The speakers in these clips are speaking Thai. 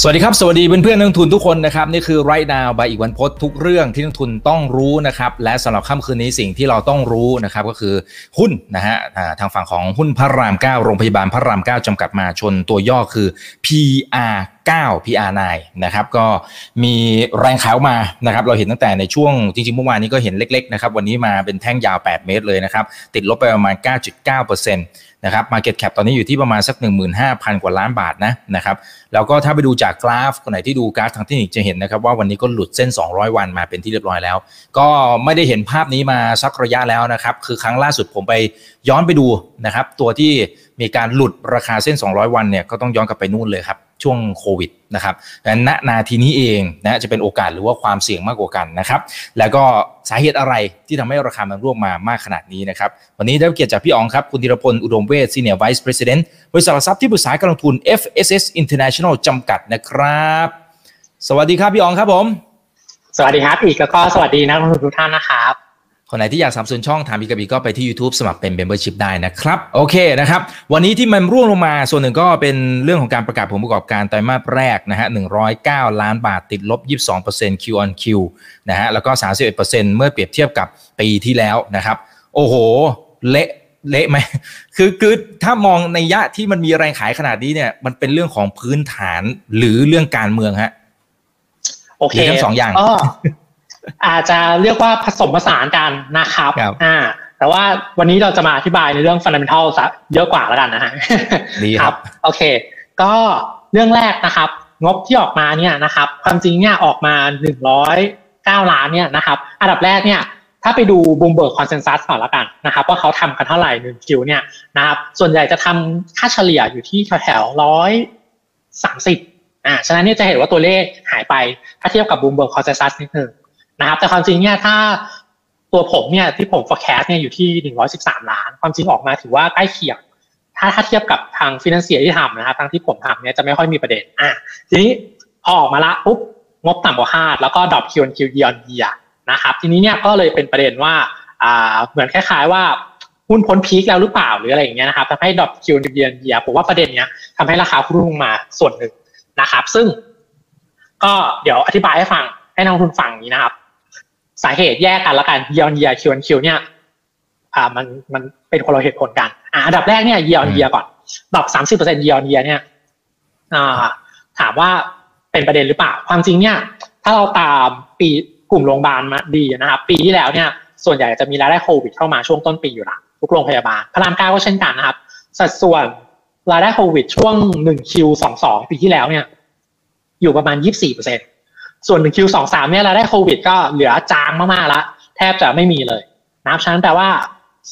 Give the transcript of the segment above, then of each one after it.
สวัสดีครับ สวัสดีเพื่อนเพื่อนนักทุนทุกคนนะครับนี่คือ right now บายอีกวันพดทุกเรื่องที่นักทุนต้องรู้นะครับและสำหรับค่ำคืนนี้สิ่งที่เราต้องรู้นะครับก็คือหุ้นนะฮะทางฝั่งของหุ้นพระราม 9 โรงพยาบาลพระราม 9 จำกัดมาชนตัวย่อคือ PR 9 PR9 นะครับก็มีแรงขายมานะครับเราเห็นตั้งแต่ในช่วงจริงๆเมื่อวานนี้ก็เห็นเล็กๆนะครับวันนี้มาเป็นแท่งยาว 8 เมตรเลยนะครับติดลบไปประมาณ 9.9%น นะครับ Market Cap ตอนนี้อยู่ที่ประมาณสัก 15,000 กว่าล้านบาทนะนะครับแล้วก็ถ้าไปดูจากกราฟคนไหนที่ดูกราฟทางเทคนิคจะเห็นนะครับว่าวันนี้ก็หลุดเส้น 200 วันมาเป็นที่เรียบร้อยแล้ว ก็ไม่ได้เห็นภาพนี้มาสักระยะแล้วนะครับคือครั้งล่าสุดผมไปย้อนไปดูนะครับตัวที่มีการหลุดราคาเส้น 200 วันเนี่ยก็ต้องย้อนกลับไปนู่นเลยครับ ช่วงโควิดนะครับดังนั้นนาทีนี้เองนะจะเป็นโอกาสหรือว่าความเสี่ยงมากกว่ากันนะครับ แล้วก็สาเหตุอะไรที่ทำให้ราคามันร่วงมามากขนาดนี้นะครับ วันนี้ได้เกียรติจากพี่อ๋องครับ คุณธีรพล อุดมเวช Senior Vice President บริษัทหลักทรัพย์ที่ปรึกษาการลงทุน FSS International จำกัดนะครับ สวัสดีครับพี่อ๋องครับผม สวัสดีครับอีกแล้วก็สวัสดีนักลงทุนทุกท่านนะครับ คนไหนที่อยากสนับสนุนช่องถามอีกกับอีกก็ไปที่ YouTube สมัครเป็น Membership ได้นะครับ โอเคนะครับ วันนี้ที่มันร่วงลงมาส่วนหนึ่งก็เป็นเรื่องของการประกาศผลประกอบการไตรมาสแรกนะฮะ109 ล้านบาทติดลบ 22% Q on Q นะฮะแล้วก็ 31%เมื่อเปรียบเทียบกับปีที่แล้วนะครับ โอ้โห เละเละไหมคือคือถ้ามองในยะที่มันมีแรงขายขนาดนี้เนี่ย มันเป็นเรื่องของพื้นฐานหรือเรื่องการเมืองฮะโอเคทั้งสองอย่าง อาจจะเรียกว่าผสมผสานกันนะครับอ่าแต่ว่าวันนี้เราจะมาอธิบายในเรื่อง fundamental ซะเยอะกว่าแล้วกันนะฮะดีครับโอเค ก็เรื่องแรกนะครับ งบที่ออกมาเนี่ยนะครับ ความจริงเนี่ยออกมาหนึ่งร้อยเก้าล้านเนี่ยนะครับ อันดับแรกเนี่ยถ้าไปดู Bloomberg consensus ก่อนแล้วกันนะครับว่าเขาทำกันเท่าไหร่หนึ่ง Q เนี่ยนะครับส่วนใหญ่จะทำค่าเฉลี่ยอยู่ที่แถวร้อยสามสิบอ่าฉะนั้นเนี่ยจะเห็นว่าตัวเลขหายไปถ้าเทียบกับ Bloomberg consensus นิดหนึ่ง นะครับ แต่ความจริงเนี่ยถ้าตัวผมเนี่ยที่ผม forecast เนี่ยอยู่ที่หนึ่งร้อยสิบสามล้าน ความจริงออกมาถือว่าใกล้เคียง ถ้าถ้าเทียบกับทาง Finansia ที่ทำนะครับทางที่ผมทำเนี่ยจะไม่ค่อยมีประเด็นอะทีนี้พอออกมาละปุ๊บงบต่ำกว่าคาดแล้วก็ drop Q Q year on year นะครับทีนี้เนี่ยก็เลยเป็นประเด็นว่าอ่าเหมือนคล้ายๆว่าหุ้นพ้น peak แล้วหรือเปล่าหรืออะไรอย่างเงี้ยนะครับทำให้ drop Q year on year ผมว่าประเด็นเนี้ยทำให้ราคาหุ้นลงมาส่วนหนึ่งนะครับ ซึ่ง ก็เดี๋ยวอธิบายให้ฟังให้นักลงทุนฟังนี้นะครับ สาเหตุแยกกันละกัน year on year Q on Q เนี่ยอ่ามันมันเป็นคนละเหตุผลกันอ่าอันดับแรกเนี่ยเยียร์เยียก่อนดอกสามสิบเปอร์เซ็นต์เยียร์เยียเนี่ยอ่าถามว่าเป็นประเด็นหรือเปล่า ความจริงเนี่ย ถ้าเราตามปีกลุ่มโรงพยาบาลมาดีนะครับ ปีที่แล้วเนี่ย ส่วนใหญ่จะมีรายได้โควิดเข้ามาช่วงต้นปีอยู่ละทุกโรงพยาบาลพระรามเก้าก็เช่นกันนะครับ สัดส่วนรายได้โควิดช่วงหนึ่งคิวสองสองปีที่แล้วเนี่ย อยู่ประมาณยี่สิบสี่เปอร์เซ็นต์ ส่วนหนึ่งคิวสองสามเนี่ยเราได้โควิด ก็เหลือจางมากๆแล้วแทบจะไม่มีเลยนะครับฉะนั้นแปลว่า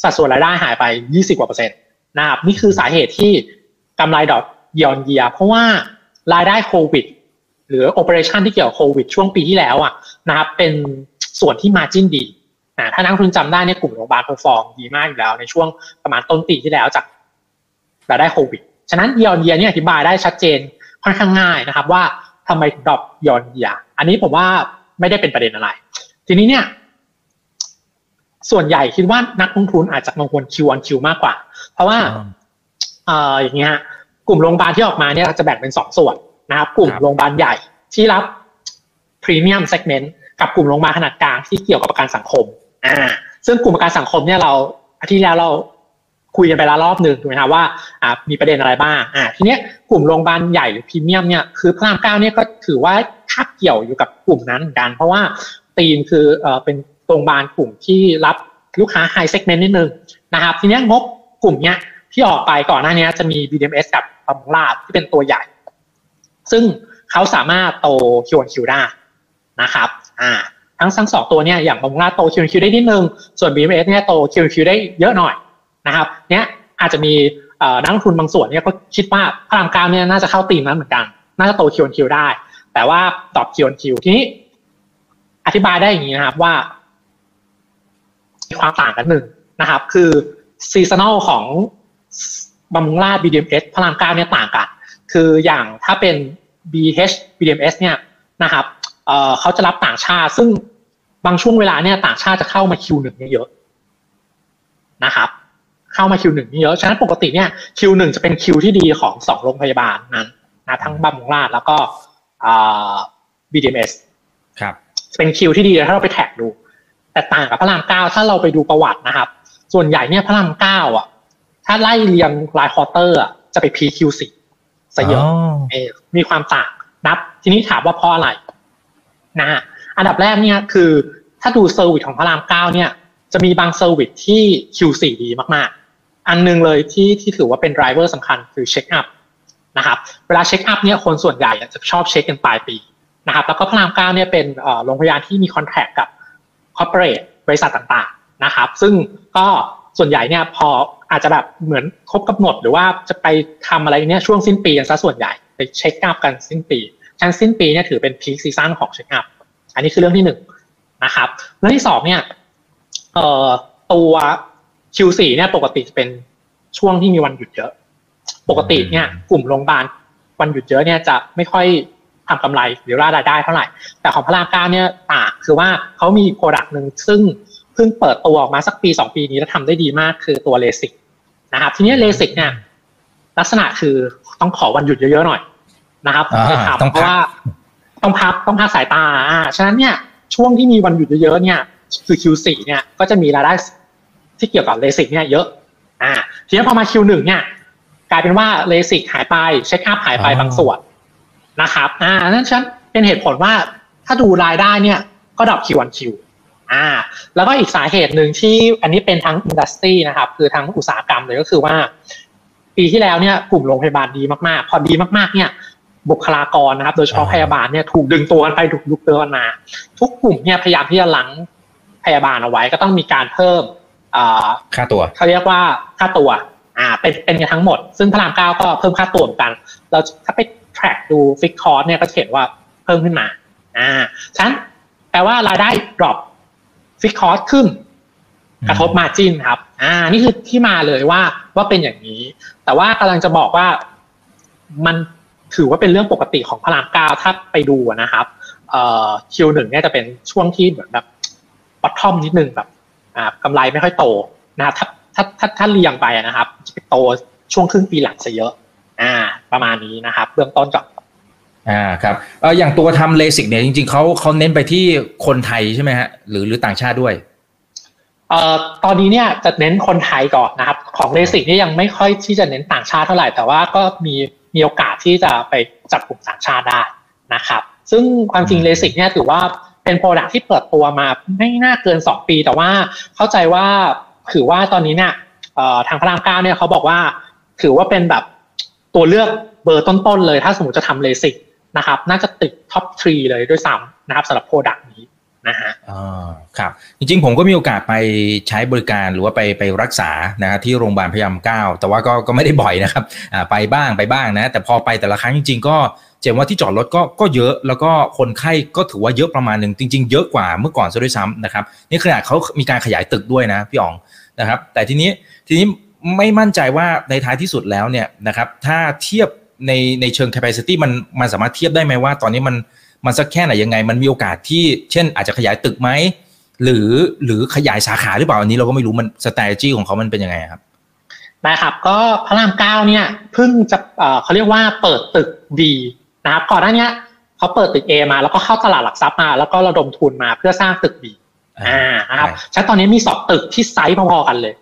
สัดส่วนรายได้หายไปยี่สิบกว่าเปอร์เซ็นต์นะครับนี่คือสาเหตุที่กำไรดอกยอนเยียเพราะว่ารายได้โควิด หรือโอเปอเรชันที่เกี่ยวกับโควิด ช่วงปีที่แล้วอะนะครับเป็นส่วนที่มาจิ้นดีนะถ้านักทุนจำได้เนี่ยกลุ่มโรงพยาบาล perform ดีมากอยู่แล้วในช่วงประมาณต้นปีที่แล้วจากรายได้โควิด ฉะนั้นยอนเยียเนี่ยอธิบายได้ชัดเจนค่อนข้างง่ายนะครับว่า ทำไม drop year on year อันนี้ผมว่าไม่ได้เป็นประเด็นอะไร ทีนี้เนี่ยส่วนใหญ่คิดว่านักลงทุนอาจจะลงทุน Q on Q มากกว่า เพราะว่าเอ่ออย่างเงี้ยกลุ่มโรงพยาบาลที่ออกมาเนี่ยจะแบ่งเป็นสองส่วนนะครับ กลุ่มโรงพยาบาลใหญ่ที่รับ premium segment กับกลุ่มโรงพยาบาลขนาดกลางที่เกี่ยวกับประกันสังคมอ่าซึ่งกลุ่มประกันสังคมเนี่ยเราอาทิตย์แล้วเรา คุยกันไปแล้วรอบหนึ่งถูกไหมครับว่าอ่ามีประเด็นอะไรบ้างอ่าทีเนี้ยกลุ่มโรงพยาบาลใหญ่หรือพรีเมียมเนี่ยคือพระรามเก้าเนี่ยก็ถือว่าคาบเกี่ยวอยู่กับกลุ่มนั้นกัน เพราะว่าตีมคือเอ่อเป็นโรงพยาบาลกลุ่มที่รับลูกค้า high segment นิดนึงนะครับทีเนี้ยงบกลุ่มเนี้ยที่ออกไปก่อนหน้านี้จะมี BDMS กับบำรุงราษฎร์ที่เป็นตัวใหญ่ ซึ่งเขาสามารถโต Q Q ได้นะครับอ่าทั้งทั้งสองตัวเนี่ยอย่างบำรุงราษฎร์โต Q Q ได้นิดนึง ส่วน BDMS เนี่ยโต Q Q ได้เยอะหน่อย นะครับเนี้ยอาจจะมีนักลงทุนบางส่วนเนี่ยก็คิดว่าพระรามเก้าเนี่ยน่าจะเข้าตีมนั้นเหมือนกัน น่าจะโต Q Q ได้ แต่ว่า drop Q Q ทีนี้อธิบายได้อย่างนี้นะครับว่ามีความต่างกันหนึ่งนะครับ คือ seasonal ของบำรุงราช BDMS พระรามเก้าเนี่ยต่างกัน คืออย่างถ้าเป็น BH BDMS เนี่ยนะครับเขาจะรับต่างชาติ ซึ่งบางช่วงเวลาเนี่ยต่างชาติจะเข้ามาคิวหนึ่งเยอะนะครับ เข้ามาคิวหนึ่งนี่เยอะ ฉะนั้นปกติเนี่ยคิวหนึ่งจะเป็นคิวที่ดีของสองโรงพยาบาลนั้นนะทั้งบำรุงราษฎร์แล้วก็อ่า BDMS ครับเป็นคิวที่ดีถ้าเราไปแท็กดู แต่ต่างกับพระรามเก้าถ้าเราไปดูประวัตินะครับ ส่วนใหญ่เนี่ยพระรามเก้าอะ ถ้าไล่เรียงราย quarter อะจะไป peak Q สี่ซะเยอะเออมีความต่างนะครับ ทีนี้ถามว่าเพราะอะไรนะฮะอันดับแรกเนี่ยคือถ้าดู service ของพระรามเก้าเนี่ย จะมีบาง service ที่ Q4 ดีมากๆ อันหนึ่งเลยที่ที่ถือว่าเป็น driver สำคัญคือ check up นะครับเวลาเช็คอัพเนี่ยคนส่วนใหญ่จะชอบเช็คกันปลายปีนะครับแล้วก็พระรามเก้าเนี่ยเป็นโรงพยาบาลที่มี contact กับ corporate บริษัทต่างๆนะครับ ซึ่งก็ส่วนใหญ่เนี่ยพออาจจะแบบเหมือนครบกำหนด หรือว่าจะไปทำอะไรเนี่ยช่วงสิ้นปีกันซะส่วนใหญ่ไป check up กันสิ้นปีฉะนั้นสิ้นปีเนี่ยถือเป็น peak season ของ check up อันนี้คือเรื่องที่หนึ่งนะครับเรื่องที่สองเนี่ยเอ่อตัว Q4 เนี่ยปกติจะเป็นช่วงที่มีวันหยุดเยอะ ปกติเนี่ยกลุ่มโรงพยาบาลวันหยุดเยอะเนี่ยจะไม่ค่อยทำกำไรหรือรายได้เท่าไหร่ แต่ของพระรามเก้าเนี่ยต่างคือว่าเขามี product หนึ่งซึ่งเพิ่งเปิดตัวออกมาสักปีสองปีนี้แล้วทำได้ดีมากคือตัวเลสิกนะครับทีนี้เลสิกเนี่ยลักษณะคือต้องขอวันหยุดเยอะๆหน่อยนะครับอ่าจะทำต้องเพพักราะว่าต้องพักต้องพักสายตาอ่าฉะนั้นเนี่ยช่วงที่มีวันหยุดเยอะๆเนี่ยคือ Q4 เนี่ยก็จะมีรายได้ ที่เกี่ยวกับเลสิกเนี่ยเยอะ อ่า ทีนี้พอมา Q1 เนี่ยกลายเป็นว่าเลสิกหายไป check up หายไปบางส่วนนะครับ อ่านั่นฉะนั้นเป็นเหตุผลว่าถ้าดูรายได้เนี่ยก็ drop Q on Q อ่า แล้วก็อีกสาเหตุหนึ่งที่อันนี้เป็นทั้ง industry นะครับ คือทั้งอุตสาหกรรมเลยก็คือว่า ปีที่แล้วเนี่ยกลุ่มโรงพยาบาลดีมากๆ พอดีมากๆเนี่ยบุคลากรนะครับ โดยเฉพาะพยาบาลเนี่ยถูกดึงตัวกันไปถูกลุกตัวกันมา ทุกกลุ่มเนี่ยพยายามที่จะรั้งพยาบาลเอาไว้ก็ต้องมีการเพิ่มอ่า ค่าตัวเขาเรียกว่าค่าตัวอ่าเป็นเป็นกันทั้งหมด ซึ่งพระรามเก้าก็เพิ่มค่าตัวเหมือนกันเราถ้าไป track ดูฟิกคอร์สเนี่ยก็จะเห็นว่าเพิ่มขึ้นมาอ่าฉะนั้นแปลว่ารายได้ drop ฟิกคอร์สขึ้น กระทบ margin ครับ อ่า นี่คือที่มาเลยว่าว่าเป็นอย่างนี้ แต่ว่ากำลังจะบอกว่ามันถือว่าเป็นเรื่องปกติของพระรามเก้าถ้าไปดูอะนะครับเอ่อคิวหนึ่งเนี่ยจะเป็นช่วงที่เหมือนแบบบอททอมนิดนึงแบบอ่า กำไรไม่ค่อยโตนะครับถ้าถ้าถ้าถ้าเรียงไปอะนะครับ จะไปโตช่วงครึ่งปีหลังซะเยอะ อ่า ประมาณนี้นะครับ เบื้องต้นก่อนอ่าครับเอออย่างตัวทำเลสิกเนี่ยจริงๆเขาเขาเน้นไปที่คนไทยใช่ไหมฮะหรือหรือต่างชาติด้วยเอ่อตอนนี้เนี่ยจะเน้นคนไทยก่อนนะครับ ของเลสิกนี่ยังไม่ค่อยที่จะเน้นต่างชาติเท่าไหร่ แต่ว่าก็มีมีโอกาสที่จะไปจับกลุ่มต่างชาติได้นะครับ ซึ่งความจริงเลสิกเนี่ยถือว่า เป็น product ที่เปิดตัวมาไม่น่าเกิน 2 ปี แต่ว่าเข้าใจว่าถือว่าตอนนี้เนี่ยทางพระรามเก้าเนี่ยเขาบอกว่า ถือว่าเป็นแบบตัวเลือกเบอร์ต้นๆเลย ถ้าสมมติจะทำเลสิกนะครับ น่าจะติด top three เลยด้วยซ้ำนะครับสำหรับ product นี้นะฮะอ่าครับ จริงๆ ผมก็มีโอกาสไปใช้บริการหรือว่าไปไปรักษานะฮะที่โรงพยาบาลพยายามเก้าแต่ว่าก็ก็ไม่ได้บ่อยนะครับอ่าไปบ้างไปบ้างนะ แต่พอไปแต่ละครั้งจริงๆ ก็ เจนว่าที่จอดรถก็ก็เยอะแล้วก็คนไข้ก็ถือว่าเยอะประมาณหนึ่งจริง ๆ เยอะกว่าเมื่อก่อนซะด้วยซ้ำนะครับนี่ขนาดเขามีการขยายตึกด้วยนะพี่อ๋องนะครับ แต่ทีนี้ทีนี้ไม่มั่นใจว่าในท้ายที่สุดแล้วเนี่ยนะครับถ้าเทียบในในเชิง capacity มันมันสามารถเทียบได้ไหมว่า ตอนนี้มันมันสักแค่ไหนยังไง มันมีโอกาสที่เช่น อาจจะขยายตึกไหมหรือหรือขยายสาขาหรือเปล่าอันนี้เราก็ไม่รู้มัน strategy ของเขามันเป็นยังไงครับนะครับ ก็พระรามเก้าเนี่ยเพิ่งจะเอ่อเขาเรียกว่าเปิดตึก B นะครับก่อนหน้าเนี้ยเขาเปิดตึก A มาแล้วก็เข้าตลาดหลักทรัพย์มา แล้วก็ระดมทุนมาเพื่อสร้างตึก B อ่านะครับฉะนั้นตอนนี้มีสองตึกที่ไซส์พอๆกันเลย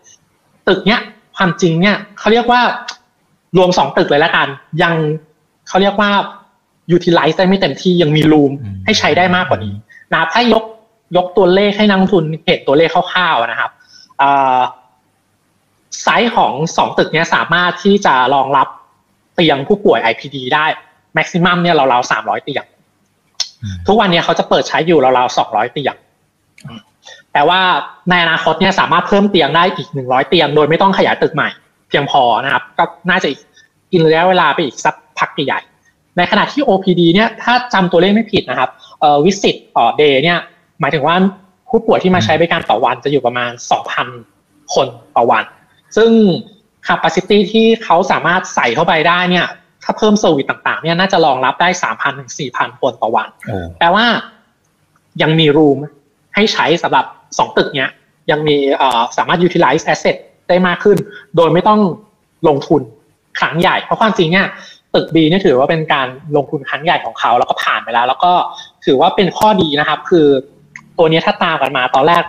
ตึกเนี้ยความจริงเนี่ยเขาเรียกว่ารวมสองตึกเลยแล้วกัน ยังเขาเรียกว่า utilize ได้ไม่เต็มที่ยังมีรูมอืมให้ใช้ได้มากกว่านี้นะครับถ้ายกยกตัวเลขให้นักลงทุนเห็นตัวเลขคร่าวๆนะครับเอ่อไซส์ของสองตึกเนี้ยสามารถที่จะรองรับเตียงผู้ป่วย IPD ได้ maximum เนี่ยเราๆสามร้อยเตียงทุกวันเนี้ยเขาจะเปิดใช้อยู่ราวๆสองร้อยเตียงแต่ว่าในอนาคตเนี่ยสามารถเพิ่มเตียงได้อีกหนึ่งร้อยเตียง โดยไม่ต้องขยายตึกใหม่ เพียงพอนะครับ ก็น่าจะอีกกินระยะเวลาไปอีกสักพักใหญ่ๆในขณะที่ OPD เนี่ยถ้าจำตัวเลขไม่ผิดนะครับเอ่อวิสิตต่อเดย์เนี่ยหมายถึงว่าผู้ป่วยที่มาใช้บริการต่อวันจะอยู่ประมาณ 2,000 คนต่อวัน ซึ่ง capacity ที่เขาสามารถใส่เข้าไปได้เนี่ย ถ้าเพิ่มเซอร์วิสต่างๆเนี่ยน่าจะรองรับได้3,000ถึง4,000คนต่อวันโอ้แปลว่ายังมีรูมให้ใช้สำหรับสองตึกเนี้ยยังมีเอ่อสามารถ utilize asset ได้มากขึ้น โดยไม่ต้องลงทุนครั้งใหญ่ เพราะความจริงเนี่ยตึกบีเนี่ยถือว่าเป็นการลงทุนครั้งใหญ่ของเขา แล้วก็ผ่านไปแล้ว แล้วก็ถือว่าเป็นข้อดีนะครับ คือตัวนี้ถ้าตามกันมาตอนแรก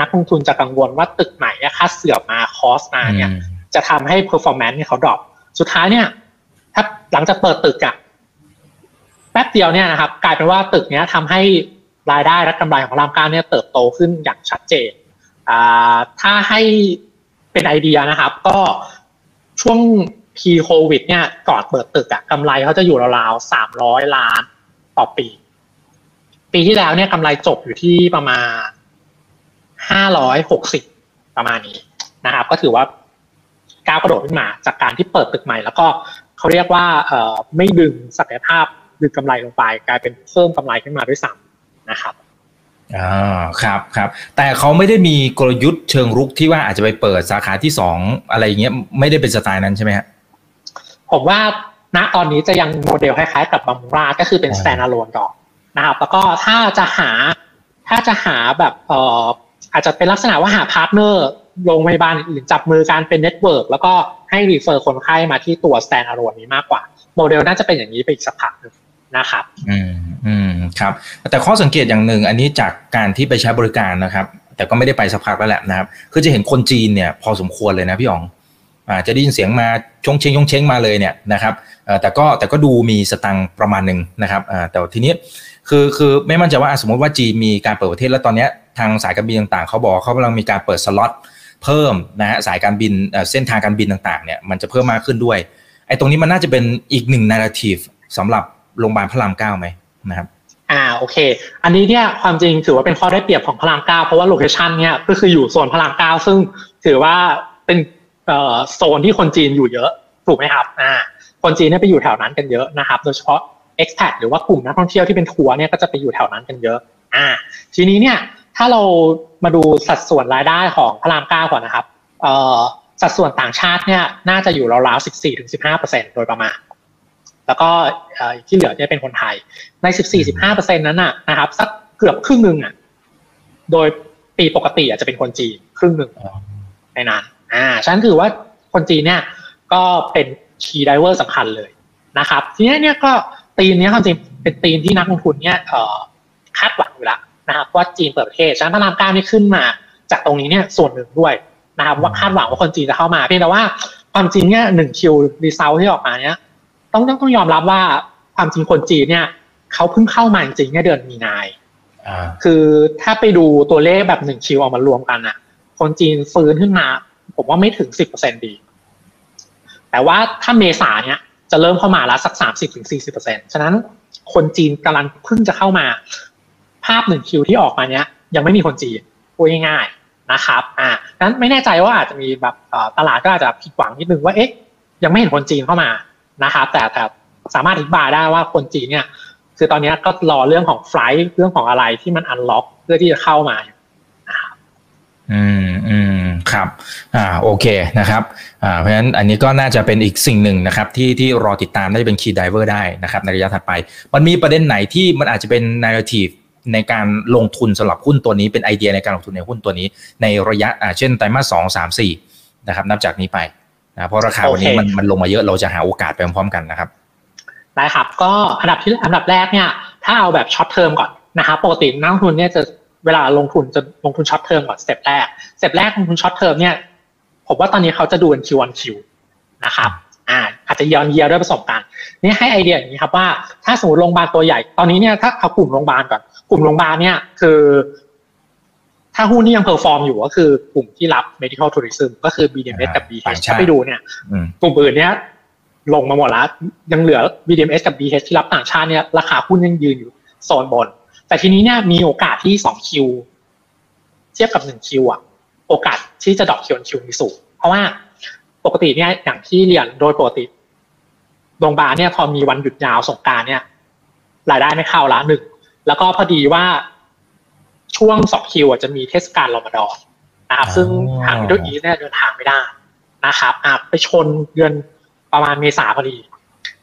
นักลงทุนจะกังวลว่าตึกไหนค่าเสื่อมมาคอสมาเนี่ยจะทำให้ performance เนี่ยเขาดรอปสุดท้ายเนี่ย ถ้าหลังจากเปิดตึกอะแป๊บเดียวเนี่ยนะครับ กลายเป็นว่าตึกเนี้ยทำให้รายได้และกำไรของรามการเนี่ยเติบโตขึ้นอย่างชัดเจนอ่าถ้าให้เป็นไอเดียนะครับ ก็ช่วงพีโควิดเนี่ยก่อนเปิดตึกอะกำไรเขาจะอยู่ราวๆสามร้อยล้านต่อปี ปีที่แล้วเนี่ยกำไรจบอยู่ที่ประมาณห้าร้อยหกสิบประมาณนี้นะครับ ก็ถือว่าก้าวกระโดดขึ้นมาจากการที่เปิดตึกใหม่ แล้วก็ เขาเรียกว่าเอ่อไม่ดึงศักยภาพดึงกำไรลงไป กลายเป็นเพิ่มกำไรขึ้นมาด้วยซ้ำนะครับอ่าครับครับ แต่เขาไม่ได้มีกลยุทธ์เชิงรุกที่ว่าอาจจะไปเปิดสาขาที่สองอะไรอย่างเงี้ยไม่ได้เป็นสไตล์นั้นใช่ไหมฮะผมว่าณตอนนี้จะยังโมเดลคล้ายๆ กับบำรุงราษฎร์ก็คือเป็น standalone ก่อนนะครับแล้วก็ถ้าจะหาถ้าจะหาแบบเอ่ออาจจะเป็นลักษณะว่าหา partner โรงพยาบาลอื่นจับมือกันเป็น network แล้วก็ให้ refer คนไข้มาที่ตัว standalone นี้มากกว่า โมเดลน่าจะเป็นอย่างนี้ไปอีกสักพักนึงนะครับอืมอืมครับ แต่ข้อสังเกตอย่างหนึ่งอันนี้จากการที่ไปใช้บริการนะครับ แต่ก็ไม่ได้ไปสักพักแล้วแหละนะครับ คือจะเห็นคนจีนเนี่ยพอสมควรเลยนะพี่อ๋องอ่าจะได้ยินเสียงมาชงเชงชงเชงมาเลยเนี่ยนะครับอ่แต่ก็แต่ก็ดูมีสตังประมาณหนึ่งนะครับอ่าแต่ทีนี้คือคือไม่มั่นใจว่าสมมติว่าจีนมีการเปิดประเทศแล้วตอนเนี้ยทางสายการบินต่างๆเขาบอกเขากำลังมีการเปิดสล็อต เพิ่มนะฮะสายการบินเส้นทางการบินต่างๆเนี่ยมันจะเพิ่มมากขึ้นด้วยไอ้ตรงนี้มันน่าจะเป็นอีกหนึ่ง narrative สำหรับโรงพยาบาลพระรามเก้าไหมนะครับอ่าโอเค อันนี้เนี่ยความจริงถือว่าเป็นข้อได้เปรียบของพระรามเก้าเพราะว่า location เนี่ยก็คืออยู่โซนพระรามเก้าซึ่งถือว่าเป็นโซนที่คนจีนอยู่เยอะถูกไหมครับอ่าคนจีนเนี่ยไปอยู่แถวนั้นกันเยอะนะครับ โดยเฉพาะ expat หรือว่ากลุ่มนักท่องเที่ยวที่เป็นทัวร์เนี่ยก็จะไปอยู่แถวนั้นกันเยอะอ่าทีนี้เนี่ย ถ้าเรามาดูสัดส่วนรายได้ของพระรามเก้าก่อนนะครับเอ่อสัดส่วนต่างชาติเนี่ยน่าจะอยู่ราวๆ14-15%โดยประมาณ แล้วก็ที่เหลือเนี่ยเป็นคนไทย ใน14-15%นั้นน่ะนะครับสักเกือบครึ่งหนึ่งอะโดยปีปกติอาจจะเป็นคนจีนครึ่งหนึ่งในนั้นอ่าฉันถือว่าคนจีนเนี่ยก็เป็นคีย์ไดเวอร์สำคัญเลยนะครับ ทีนี้เนี่ยก็ตีมนี้ความจริงเป็นตีมที่นักลงทุนเนี่ยเอ่อคาดหวังอยู่แล้ว นะครับว่าจีนเปิดประเทศฉะนั้นพระรามเก้านี่ขึ้นมา จากตรงนี้เนี่ยส่วนหนึ่งด้วยนะครับว่าคาดหวังว่าคนจีนจะเข้ามาเพียงแต่ว่าความจริงเนี่ยหนึ่ง Q result ที่ออกมาเนี่ยต้องต้องต้องยอมรับว่าความจริงคนจีนเนี่ยเขาเพิ่งเข้ามาจริงๆเนี่ยเดือนมีนาคือถ้าไปดูตัวเลขแบบหนึ่ง Q ออกมารวมกันอะคนจีนฟื้นขึ้นมา ผมว่าไม่ถึงสิบเปอร์เซ็นต์ดี แต่ว่าถ้าเมษาเนี่ยจะเริ่มเข้ามาแล้วสักสามสิบถึงสี่สิบเปอร์เซ็นฉะนั้นคนจีนกำลังเพิ่งจะเข้ามา ภาพหนึ่งคิวที่ออกมาเนี้ยยังไม่มีคนจีนพูดง่ายๆนะครับอ่านั้นไม่แน่ใจว่าอาจจะมีแบบตลาดก็อาจจะผิดหวังนิดนึงว่าเอ๊ะยังไม่เห็นคนจีนเข้ามานะครับแต่แต่สามารถอธิบายได้ว่าคนจีนเนี่ยคือตอนนี้ก็รอเรื่องของไฟล์เรื่องของอะไรที่มันอันล็อกเพื่อที่จะเข้ามานะครับอืมอืมครับอ่าโอเคนะครับอ่าเพราะฉะนั้นอันนี้ก็น่าจะเป็นอีกสิ่งหนึ่งนะครับที่ที่รอติดตามได้เป็น key driver ได้นะครับในระยะถัดไป มันมีประเด็นไหนที่มันอาจจะเป็น narrative ในการลงทุนสำหรับหุ้นตัวนี้เป็นไอเดียในการลงทุนในหุ้นตัวนี้ ในระยะอ่าเช่นไตรมาสสองสามสี่นะครับนับจากนี้ไปนะเพราะราคาวันนี้มันมันลงมาเยอะเราจะหาโอกาสไปพร้อมๆกันนะครับได้ครับก็อันดับที่อันดับแรกเนี่ยถ้าเอาแบบ short term ก่อนนะครับปกตินักลงทุนเนี่ยจะเวลาลงทุนจะลงทุน short term ก่อน step แรก step แรกลงทุน short term เนี่ยผมว่าตอนนี้เขาจะดูเป็น Q on Q นะครับอ่าอาจจะย้อนเยียด้วยประสบการณ์นี่ให้ไอเดียอย่างนี้ครับว่าถ้าสมมติโรงพยาบาลตัวใหญ่ตอนนี้เนี่ยถ้าเอากลุ่มโรงพยาบาลก่อน กลุ่มโรงพยาบาลเนี่ยคือ ถ้าหุ้นที่ยัง perform อยู่ก็คือกลุ่มที่รับ medical tourism ก็คือ BDMS กับ BH ถ้าไปดูเนี่ยกลุ่มอื่นเนี่ยลงมาหมดแล้วยังเหลือ BDMS กับ BH ที่รับต่างชาติเนี่ยราคาหุ้นยังยืนอยู่โซนบน แต่ทีนี้เนี่ยมีโอกาสที่สอง Q เทียบกับหนึ่ง Q อะ โอกาสที่จะ drop Q on Q มีสูง เพราะว่าปกติเนี่ยอย่างที่เรียนโดยปกติโรงพยาบาลเนี่ยพอมีวันหยุดยาวสงกรานต์เนี่ยรายได้ไม่เข้าละหนึ่ง แล้วก็พอดีว่าช่วงสอง Q จะมีเทศกาลรอมฎอนนะครับ ซึ่งทาง Middle East เนี่ยเดินทางไม่ได้นะครับอาจไปชนเดือนประมาณเมษาพอดี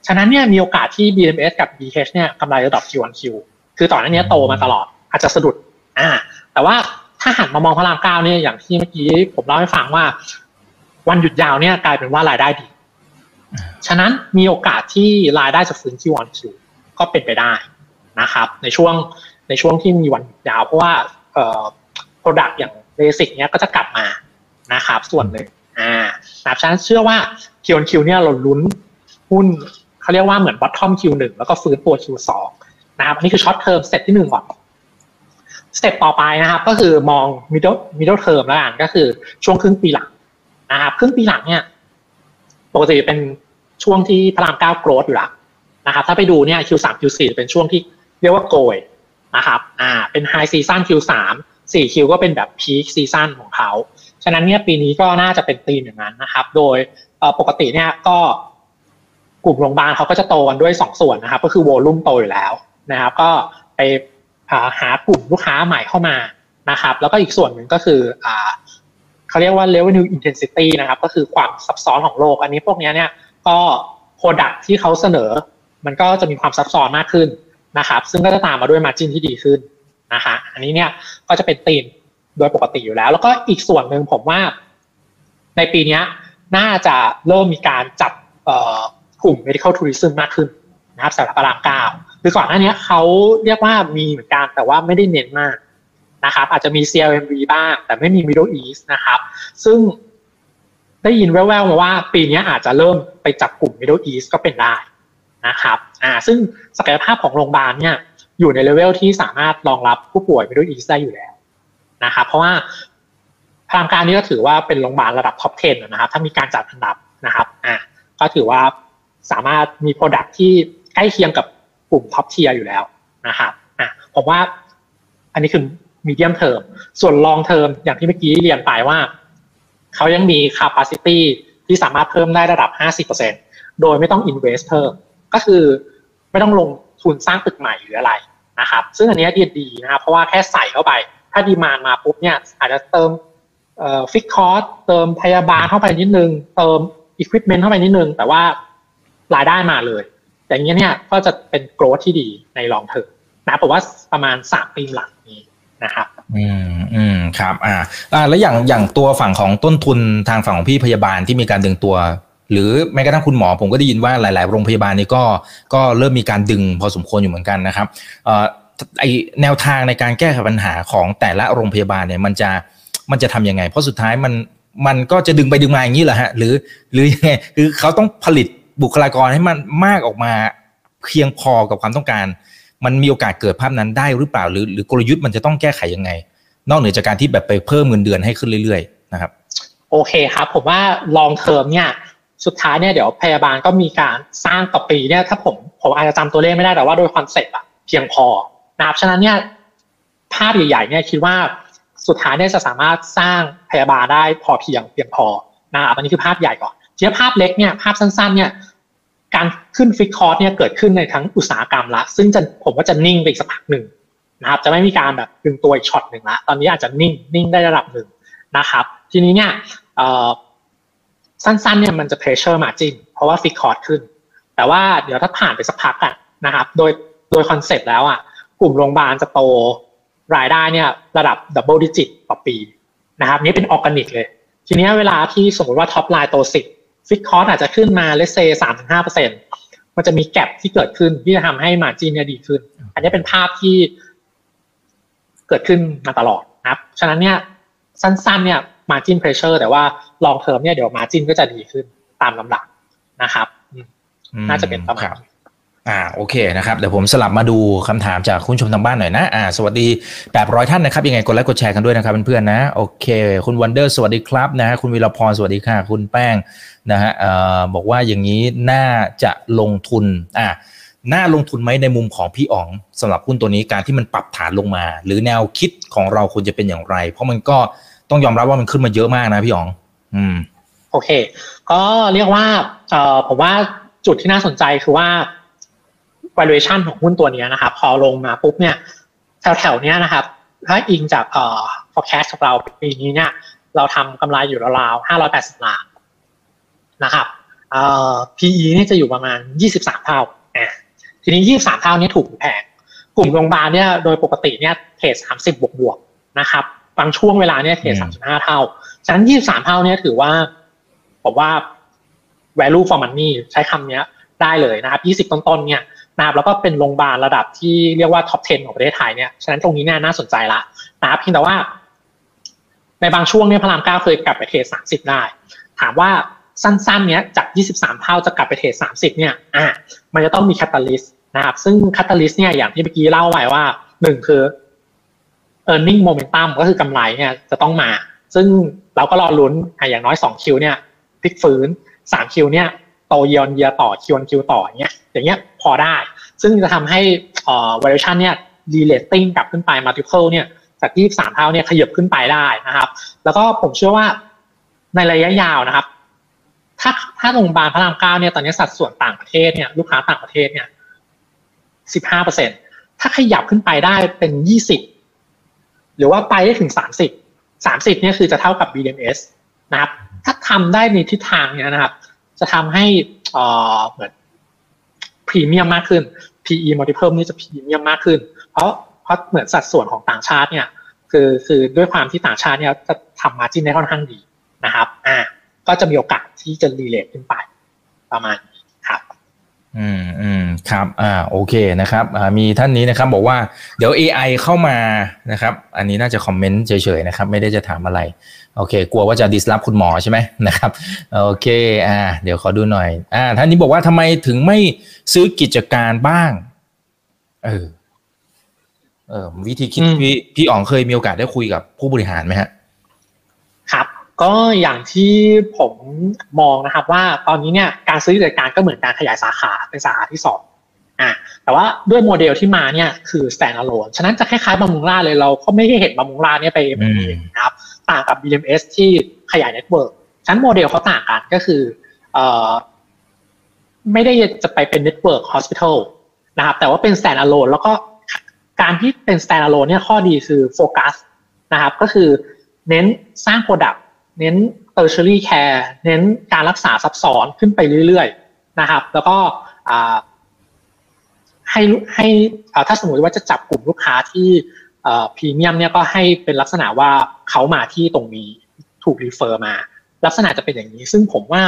ฉะนั้นเนี่ยมีโอกาสที่ BMS กับ BH เนี่ยกำไรระดับ Q1Q คือต่อนนี้โตมาตลอดอาจจะสะดุดอ่า แต่ว่าถ้าหันมามองพระรามเก้าเนี่ยอย่างที่เมื่อกี้ผมเล่าให้ฟังว่า วันหยุดยาวเนี่ยกลายเป็นว่ารายได้ดี ฉะนั้นมีโอกาสที่รายได้จะฟื้นที่วันคิวก็เป็นไปได้ นะครับ ในช่วงในช่วงที่มีวันยาวเพราะว่าเอ่อ product อย่าง basic เนี้ยก็จะกลับมานะครับ ส่วนหนึ่งอ่านะครับฉันเชื่อว่า Q1Q เนี่ยเราลุ้นหุ้นเขาเรียกว่าเหมือน bottom Q1 แล้วก็ฟื้นตัว Q2 นะครับอันนี้คือ short term step ที่หนึ่งก่อน step ต่อไปนะครับ ก็คือมอง middle middle term แล้วกันก็คือช่วงครึ่งปีหลังนะครับครึ่งปีหลังเนี่ยปกติเป็นช่วงที่พระรามเก้า growth อยู่แล้วนะครับ ถ้าไปดูเนี่ย Q3 Q4 เป็นช่วงที่ เรียกว่าโกยนะครับ อ่า เป็น high season Q3 4 Q ก็เป็นแบบ peak season ของเขา ฉะนั้นเนี่ยปีนี้ก็น่าจะเป็นธีมอย่างนั้นนะครับ โดยปกติเนี่ยก็กลุ่มโรงพยาบาลเขาก็จะโตกันด้วยสองส่วนนะครับ ก็คือ volume โตอยู่แล้วนะครับ ก็ไปหากลุ่มลูกค้าใหม่เข้ามานะครับ แล้วก็อีกส่วนหนึ่งก็คืออ่าเขาเรียกว่า revenue intensity นะครับ ก็คือความซับซ้อนของโรค อันนี้พวกนี้เนี่ยก็ product ที่เขาเสนอ มันก็จะมีความซับซ้อนมากขึ้น นะครับ ซึ่งก็จะตามมาด้วย margin ที่ดีขึ้นนะคะอันนี้เนี่ยก็จะเป็นธีมโดยปกติอยู่แล้ว แล้วก็อีกส่วนหนึ่งผมว่า ในปีนี้น่าจะเริ่มมีการจัดกลุ่ม medical tourism มากขึ้นนะครับสำหรับพระรามเก้าคือก่อนหน้านี้เขาเรียกว่ามีเหมือนกันแต่ว่าไม่ได้เน้นมากนะครับ อาจจะมี CLMV บ้าง แต่ไม่มี Middle East นะครับ ซึ่งได้ยินแว่วๆมาว่าปีนี้อาจจะเริ่มไปจับกลุ่ม Middle East ก็เป็นได้ นะครับอ่าซึ่งศักยภาพของโรงพยาบาลเนี่ยอยู่ในเลเวลที่สามารถรองรับผู้ป่วย Middle East ได้อยู่แล้วนะครับเพราะว่าพระรามเก้าเนี้ยก็ถือว่าเป็นโรงพยาบาลระดับ top 10 นะครับ ถ้ามีการจัดอันดับนะครับอ่าก็ถือว่าสามารถมี Product ที่ใกล้เคียงกับกลุ่ม top tier อยู่แล้วนะครับอะผมว่าอันนี้คือ medium term ส่วน long term อย่างที่เมื่อกี้เรียนไปว่า เขายังมี capacity ที่สามารถเพิ่มได้ระดับ 50%โดยไม่ต้อง invest เพิ่ม ก็คือไม่ต้องลงทุนสร้างตึกใหม่หรืออะไรนะครับซึ่งอันนี้ดีดีนะครับเพราะว่าแค่ใส่เข้าไป ถ้า demand มาปุ๊บเนี่ยอาจจะเติมฟิกคอร์สเติมพยาบาลเข้าไปนิดนึง เติมอุปกรณ์เข้าไปนิดนึง แต่ว่ารายได้มาเลย อย่างนี้เนี่ยก็จะเป็นโกรธที่ดีในลองเทอมนะผมว่าประมาณสามปีหลังนี้นะครับอืมอืมครับอ่าอ่าแล้วอย่างอย่างตัวฝั่งของต้นทุนทางฝั่งของพี่พยาบาลที่มีการดึงตัว หรือแม้กระทั่งคุณหมอผมก็ได้ยินว่าหลาย ๆ โรงพยาบาลนี่ก็ก็เริ่มมีการดึงพอสมควรอยู่เหมือนกันนะครับไอแนวทางในการแก้ไขปัญหาของแต่ละโรงพยาบาลเนี่ยมันจะมันจะทํำยังไง เพราะสุดท้ายมันมันก็จะดึงไปดึงมาอย่างนี้แหละฮะหรือหรือยังไงคือเขาต้องผลิตบุคลากรให้มันมากออกมาเพียงพอกับความต้องการ มันมีโอกาสเกิดภาพนั้นได้หรือเปล่า หรือหรือกลยุทธ์มันจะต้องแก้ไขยังไง นอกเหนือจากการที่แบบไปเพิ่มเงินเดือนให้ขึ้นเรื่อย ๆ นะครับ โอเคครับ ผมว่า long term เนี่ย สุดท้ายเนี่ยเดี๋ยวพยาบาลก็มีการสร้างต่อปีเนี่ยถ้าผมผมอาจจะจำตัวเลขไม่ได้แต่ว่าโดย concept อะเพียงพอนะครับฉะนั้นเนี่ยภาพใหญ่ๆเนี่ยคิดว่าสุดท้ายเนี่ยจะสามารถสร้างพยาบาลได้พอเพียงเพียงพอนะครับอันนี้คือภาพใหญ่ก่อนทีนี้ภาพเล็กเนี่ยภาพสั้นๆ เนี่ยการขึ้นฟิกคอร์สเนี่ยเกิดขึ้นในทั้งอุตสาหกรรมละ ซึ่งจะผมว่าจะนิ่งไปอีกสักพักหนึ่งนะครับ จะไม่มีการแบบดึงตัวอีกช็อตหนึ่งละ ตอนนี้อาจจะนิ่งนิ่งได้ระดับหนึ่งนะครับ ทีนี้เนี่ย สั้นๆเนี่ยมันจะ pressure margin เพราะว่าฟิกคอร์สขึ้น แต่ว่าเดี๋ยวถ้าผ่านไปสักพักอะนะครับ โดยโดย concept แล้วอะกลุ่มโรงพยาบาลจะโตรายได้เนี่ยระดับ double digit ต่อปีนะครับนี่เป็นออร์แกนิกเลย ทีนี้เวลาที่สมมติว่า top line โตสิบฟิกคอร์สอาจจะขึ้นมาเลเซสามถึงห้าเปอร์เซ็นมันจะมี gap ที่เกิดขึ้นที่จะทำให้ margin เนี่ยดีขึ้น อันนี้เป็นภาพที่เกิดขึ้นมาตลอดนะครับ ฉะนั้นเนี่ยสั้นๆเนี่ย margin pressure แต่ว่า long term เนี่ยเดี๋ยว margin ก็จะดีขึ้นตามลำดับนะครับ น่าจะเป็นประมาณอ่าโอเคนะครับเดี๋ยวผมสลับมาดูคำถามจากคุณชมทางบ้านหน่อยนะอ่าสวัสดีแปดร้อยท่านนะครับยังไงกดไลค์กดแชร์กันด้วยนะครับเพื่อนๆนะโอเค คุณวันเดอร์สวัสดีครับนะคุณวิรพรสวัสดีค่ะ คุณแป้งนะฮะเอ่อบอกว่าอย่างนี้น่าจะลงทุนอ่าน่าลงทุนไหมในมุมของพี่อ๋องสำหรับหุ้นตัวนี้การที่มันปรับฐานลงมา หรือแนวคิดของเราควรจะเป็นอย่างไร เพราะมันก็ ต้องยอมรับว่ามันขึ้นมาเยอะมากนะพี่อ๋อง อืม โอเค ก็เรียกว่าเอ่อผมว่าจุดที่น่าสนใจคือว่า valuation ของหุ้นตัวนี้นะครับ พอลงมาปุ๊บเนี่ย แถวๆนี้นะครับ ถ้าอิงจากเอ่อ forecast ของเราปีนี้เนี่ย เราทำกำไรอยู่ราวๆห้าร้อยแปดสิบล้านนะครับเอ่อ PE นี่จะอยู่ประมาณยี่สิบสามเท่าอ่าทีนี้ยี่สามเท่านี้ถูกแพงกลุ่มโรงพยาบาลเนี่ยโดยปกติเนี่ยเทรดสามสิบบวกบวกนะครับ บางช่วงเวลาเนี่ย trade สามสิบห้าเท่าฉะนั้นยี่สิบสามเท่าเนี่ยถือว่าผมว่า value for money ใช้คำนี้ได้เลยนะครับ20ต้นๆเนี่ยนะครับแล้วก็เป็นโรงพยาบาลระดับที่เรียกว่า top 10 ของประเทศไทยเนี่ยฉะนั้นตรงนี้เนี่ยน่าสนใจละนะครับเพียงแต่ว่า ในบางช่วงเนี่ยพระรามเก้าเคยกลับไป trade 30ได้ ถามว่าสั้นๆ เนี้ยจาก 23 เท่าจะกลับไป trade 30 เนี่ย อะ มันจะต้องมี catalyst นะครับ ซึ่ง catalyst เนี่ย อย่างที่เมื่อกี้เล่าไว้ว่าหนึ่งคือ e a r n i n g momentum ก็คือกำไรเนี่ยจะต้องมา ซึ่งเราก็รอลุ้นอย่างน้อย 2 คิวเนี่ยพลิกฟื้น 3 คิวเนี่ยโตเยียนเยียต่อคิวอนคิวต่ออย่างเงี้ยอย่างเงี้ยพอได้ ซึ่งจะทำให้เอ่อ valuation เนี่ย relating กลับขึ้นไป multiple เนี่ยจาก23เท่าเนี่ยขยับขึ้นไปได้นะครับ แล้วก็ผมเชื่อว่าในระยะยาวนะครับ ถ้าถ้าโรงพยาบาลพระรามเก้าเนี่ยตอนนี้สัดส่วนต่างประเทศเนี่ยลูกค้าต่างประเทศเนี่ย15เปอร์เซ็นถ้าขยับขึ้นไปได้เป็น20 หรือว่าไปได้ถึง 30 30เนี่ยคือจะเท่ากับ BMS นะครับถ้าทำได้ในทิศทางเนี้ยนะครับ จะทำให้เอ่อเหมือนพรีเมียมมากขึ้น PE multiple นี่จะพรีเมียมมากขึ้น เพราะเพราะเหมือนสัดส่วนของต่างชาติเนี่ยคือคือด้วยความที่ต่างชาติเนี่ยจะทำมาจิ้นได้ค่อนข้างดีนะครับ อ่า ก็จะมีโอกาสที่จะรีเลทขึ้นไปประมาณ อืมอืมครับ อ่าโอเคนะครับอ่ามีท่านนี้นะครับ บอกว่าเดี๋ยว AI เข้ามานะครับ อันนี้น่าจะคอมเมนต์เฉยๆนะครับ ไม่ได้จะถามอะไร โอเค กลัวว่าจะดิสลอฟคุณหมอใช่ไหมนะครับ โอเค อ่า เดี๋ยวขอดูหน่อย อ่า ท่านนี้บอกว่าทำไมถึงไม่ซื้อกิจการบ้าง เออ เออวิธีคิดอืมพี่พี่อ๋องเคยมีโอกาสได้คุยกับผู้บริหารไหมฮะครับ ก็อย่างที่ผมมองนะครับว่าตอนนี้เนี่ยการซื้อกิจการก็เหมือนการขยายสาขาเป็นสาขาที่สองอ่าแต่ว่าด้วยโมเดลที่มาเนี่ยคือ stand alone ฉะนั้นจะคล้ายๆบำรุงราษฎร์เลยเราก็ไม่ได้เห็นบำรุงราษฎร์เนี่ยไปอืมนะครับต่างกับ BDMS ที่ขยาย network ฉะนั้นโมเดลเขาต่างกันก็คือเอ่อไม่ได้จะไปเป็นเน็ตเวิร์ก hospital นะครับแต่ว่าเป็น stand alone แล้วก็การที่เป็น stand alone เนี่ยข้อดีคือโฟกัสนะครับก็คือเน้นสร้าง product เน้น tertiary care เน้นการรักษาซับซ้อนขึ้นไปเรื่อยๆนะครับ แล้วก็ให้ให้ถ้าสมมติว่าจะจับกลุ่มลูกค้าที่พรีเมียมเนี่ยก็ให้เป็นลักษณะว่าเขามาที่ตรงนี้ถูกรีเฟอร์มา ลักษณะจะเป็นอย่างนี้ ซึ่งผมว่า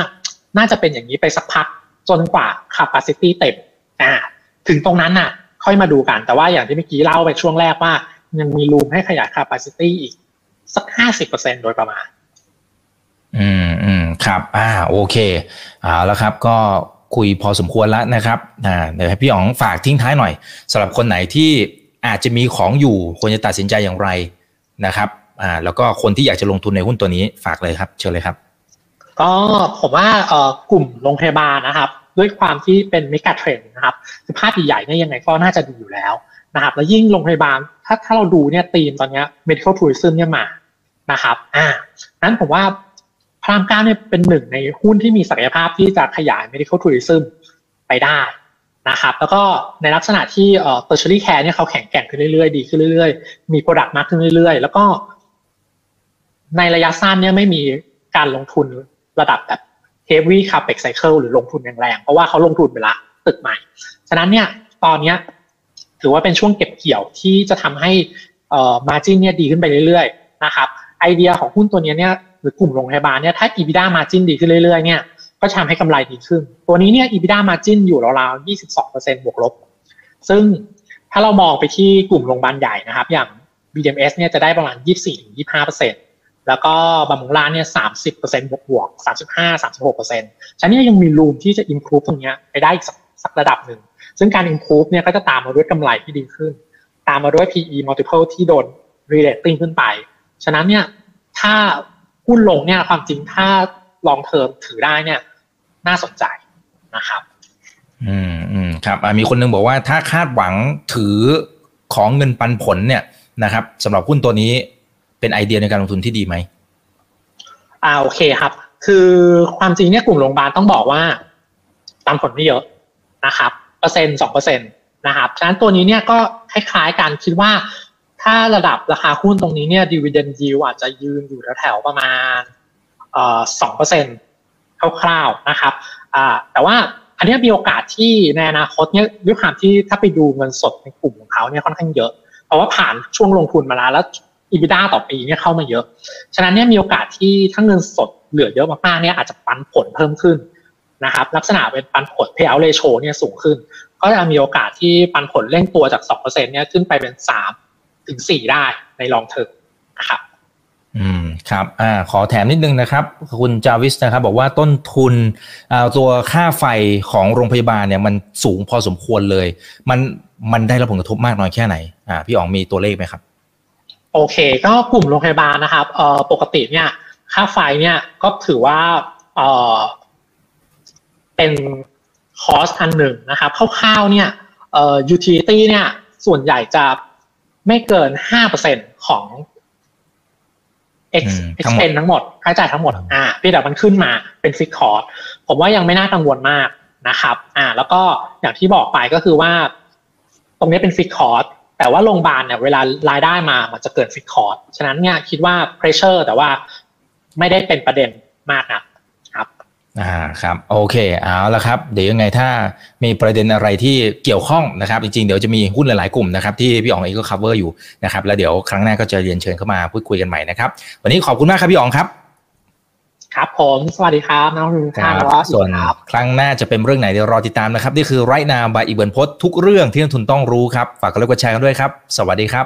น่าจะเป็นอย่างนี้ไปสักพักจนกว่า capacity เต็มอ่าถึงตรงนั้นน่ะ ค่อยมาดูกัน แต่ว่าอย่างที่เมื่อกี้เล่าไปช่วงแรกว่า ยังมีรูมให้ขยาย capacity อีกสักห้าสิบเปอร์เซ็นโดยประมาณ อืมอืมครับ อ่าโอเคเอาแล้วครับก็คุยพอสมควรแล้วนะครับอ่าเดี๋ยวให้พี่อ๋องฝากทิ้งท้ายหน่อยสำหรับคนไหนที่อาจจะมีของอยู่ควรจะตัดสินใจอย่างไรนะครับอ่าแล้วก็คนที่อยากจะลงทุนในหุ้นตัวนี้ฝากเลยครับ เชิญเลยครับ ก็ผมว่าเอ่อกลุ่มโรงพยาบาลนะครับ ด้วยความที่เป็นมิกาเทรนนะครับคือภาพใหญ่ๆเนี่ยยังไงก็น่าจะดีอยู่แล้วนะครับแล้วยิ่งโรงพยาบาลถ้าถ้าเราดูเนี่ยธีมตอนนี้ medical tourism เนี่ยมานะครับอ่านั้นผมว่า พระรามเก้าเนี่ยเป็นหนึ่งในหุ้นที่มีศักยภาพที่จะขยาย medical tourism ไปได้นะครับแล้วก็ในลักษณะที่เอ่อ tertiary care เนี่ยเขาแข็งแกร่งขึ้นเรื่อยๆ ดีขึ้นเรื่อยๆ มี product มากขึ้นเรื่อยๆ แล้วก็ ในระยะสั้นเนี่ยไม่มีการลงทุนระดับแบบ heavy capex cycle หรือลงทุนแรงๆ เพราะว่าเขาลงทุนไปละตึกใหม่ ฉะนั้นเนี่ยตอนเนี้ยถือว่าเป็นช่วงเก็บเกี่ยวที่จะทำให้เอ่อ margin เนี่ยดีขึ้นไปเรื่อยๆ นะครับ ไอเดียของหุ้นตัวนี้เนี่ยหรือกลุ่มโรงพยาบาลเนี่ยถ้า EBITDA margin ดีขึ้นเรื่อยๆเนี่ยก็ทำให้กำไรดีขึ้น ตัวนี้เนี่ย EBITDA margin อยู่ราวๆ22%บวกลบ ซึ่งถ้าเรามองไปที่กลุ่มโรงพยาบาลใหญ่นะครับ อย่าง BMS เนี่ยจะได้ประมาณ 24-25%แล้วก็บำรุงราษฎร์เนี่ย 30%บวกบวก35-36%ฉะนั้นนี่ยยังมีรูมที่จะ improve ตรงเนี้ยไปได้อีกสักสักระดับหนึ่ง ซึ่งการ improve เนี่ยก็จะตามมาด้วยกำไรที่ดีขึ้น ตามมาด้วย PE multiple ที่โดน relating ขึ้นไป ฉะนั้นเนี่ยถ้าหุ้นลงเนี่ยความจริงถ้า long term ถือได้เนี่ย น่าสนใจนะครับ อืมอืมครับอ่ามีคนนึงบอกว่าถ้าคาดหวังถือของเงินปันผลเนี่ยนะครับสำหรับหุ้นตัวนี้เป็นไอเดียในการลงทุนที่ดีไหมอ่าโอเคครับ คือความจริงเนี่ยกลุ่มโรงพยาบาลต้องบอกว่าตามผลไม่เยอะนะครับเปอร์เซ็นต์สองเปอร์เซ็นต์นะครับฉะนั้นตัวนี้เนี่ยก็คล้ายๆกันคิดว่า ถ้าระดับราคาหุ้นตรงนี้เนี่ย dividend yield อาจจะยืนอยู่แถวๆประมาณสองเปอร์เซ็นต์คร่าวๆนะครับแต่ว่าอันนี้มีโอกาสที่ในอนาคตเนี่ยด้วยความที่ถ้าไปดูเงินสดในกลุ่มของเขาเนี่ยค่อนข้างเยอะ เพราะว่าผ่านช่วงลงทุนมาแล้วแล้ว EBITDA ต่อปีเนี่ยเข้ามาเยอะ ฉะนั้นเนี่ยมีโอกาสที่ถ้าเงินสดเหลือเยอะมากๆเนี่ยอาจจะปันผลเพิ่มขึ้นนะครับลักษณะเป็นปันผล payout ratio เนี่ยสูงขึ้น ก็จะมีโอกาสที่ปันผลเร่งตัวจาก2%เนี่ยขึ้นไปเป็น 3 ถึง4ได้ในลองเทอมนะครับอืมครับอ่าขอแถมนิดนึงนะครับ คุณจาวิสนะครับ บอกว่าต้นทุนอ่าตัวค่าไฟของโรงพยาบาลเนี่ยมันสูงพอสมควรเลย มันมันได้รับผลกระทบมากน้อยแค่ไหนอ่าพี่อ๋องมีตัวเลขไหมครับ โอเค ก็กลุ่มโรงพยาบาลนะครับเอ่อปกติเนี่ย ค่าไฟเนี่ยก็ถือว่าเอ่อเป็นคอสอันหนึ่งนะครับคร่าวๆเนี่ยเอ่อ utility เนี่ยส่วนใหญ่จะ ไม่เกินห้าเปอร์เซ็นของ ex อืมทั้งหมด expense ทั้งหมดค่าใช้จ่ายทั้งหมด อ่าพี่แต่มันขึ้นมาเป็นฟิกคอร์สผมว่ายังไม่น่ากังวลมากนะครับ อ่า แล้วก็อย่างที่บอกไปก็คือว่า ตรงนี้เป็นฟิกคอร์สแต่ว่าโรงพยาบาลเนี่ยเวลารายได้มามันจะเกินฟิกคอร์สฉะนั้นเนี่ยคิดว่า pressure แต่ว่าไม่ได้เป็นประเด็นมากนะครับ อ่าครับโอเคเอาละครับ เดี๋ยวยังไงถ้ามีประเด็นอะไรที่เกี่ยวข้องนะครับ จริงๆ เดี๋ยวจะมีหุ้นหลายๆกลุ่มนะครับที่พี่อ๋องเองก็ cover อยู่นะครับแล้วเดี๋ยวครั้งหน้าก็จะเรียนเชิญเข้ามาพูดคุยกันใหม่นะครับ วันนี้ขอบคุณมากครับพี่อ๋องครับ ครับผมสวัสดีครับน้องทุกท่านแล้วก็ส่วนครับครั้งหน้าจะเป็นเรื่องไหนเดี๋ยวรอติดตามนะครับนี่คือไรนาบายอีกเบิร์นพศทุกเรื่องที่นักทุนต้องรู้ครับฝากกดไลค์กดแชร์กันด้วยครับ สวัสดีครับ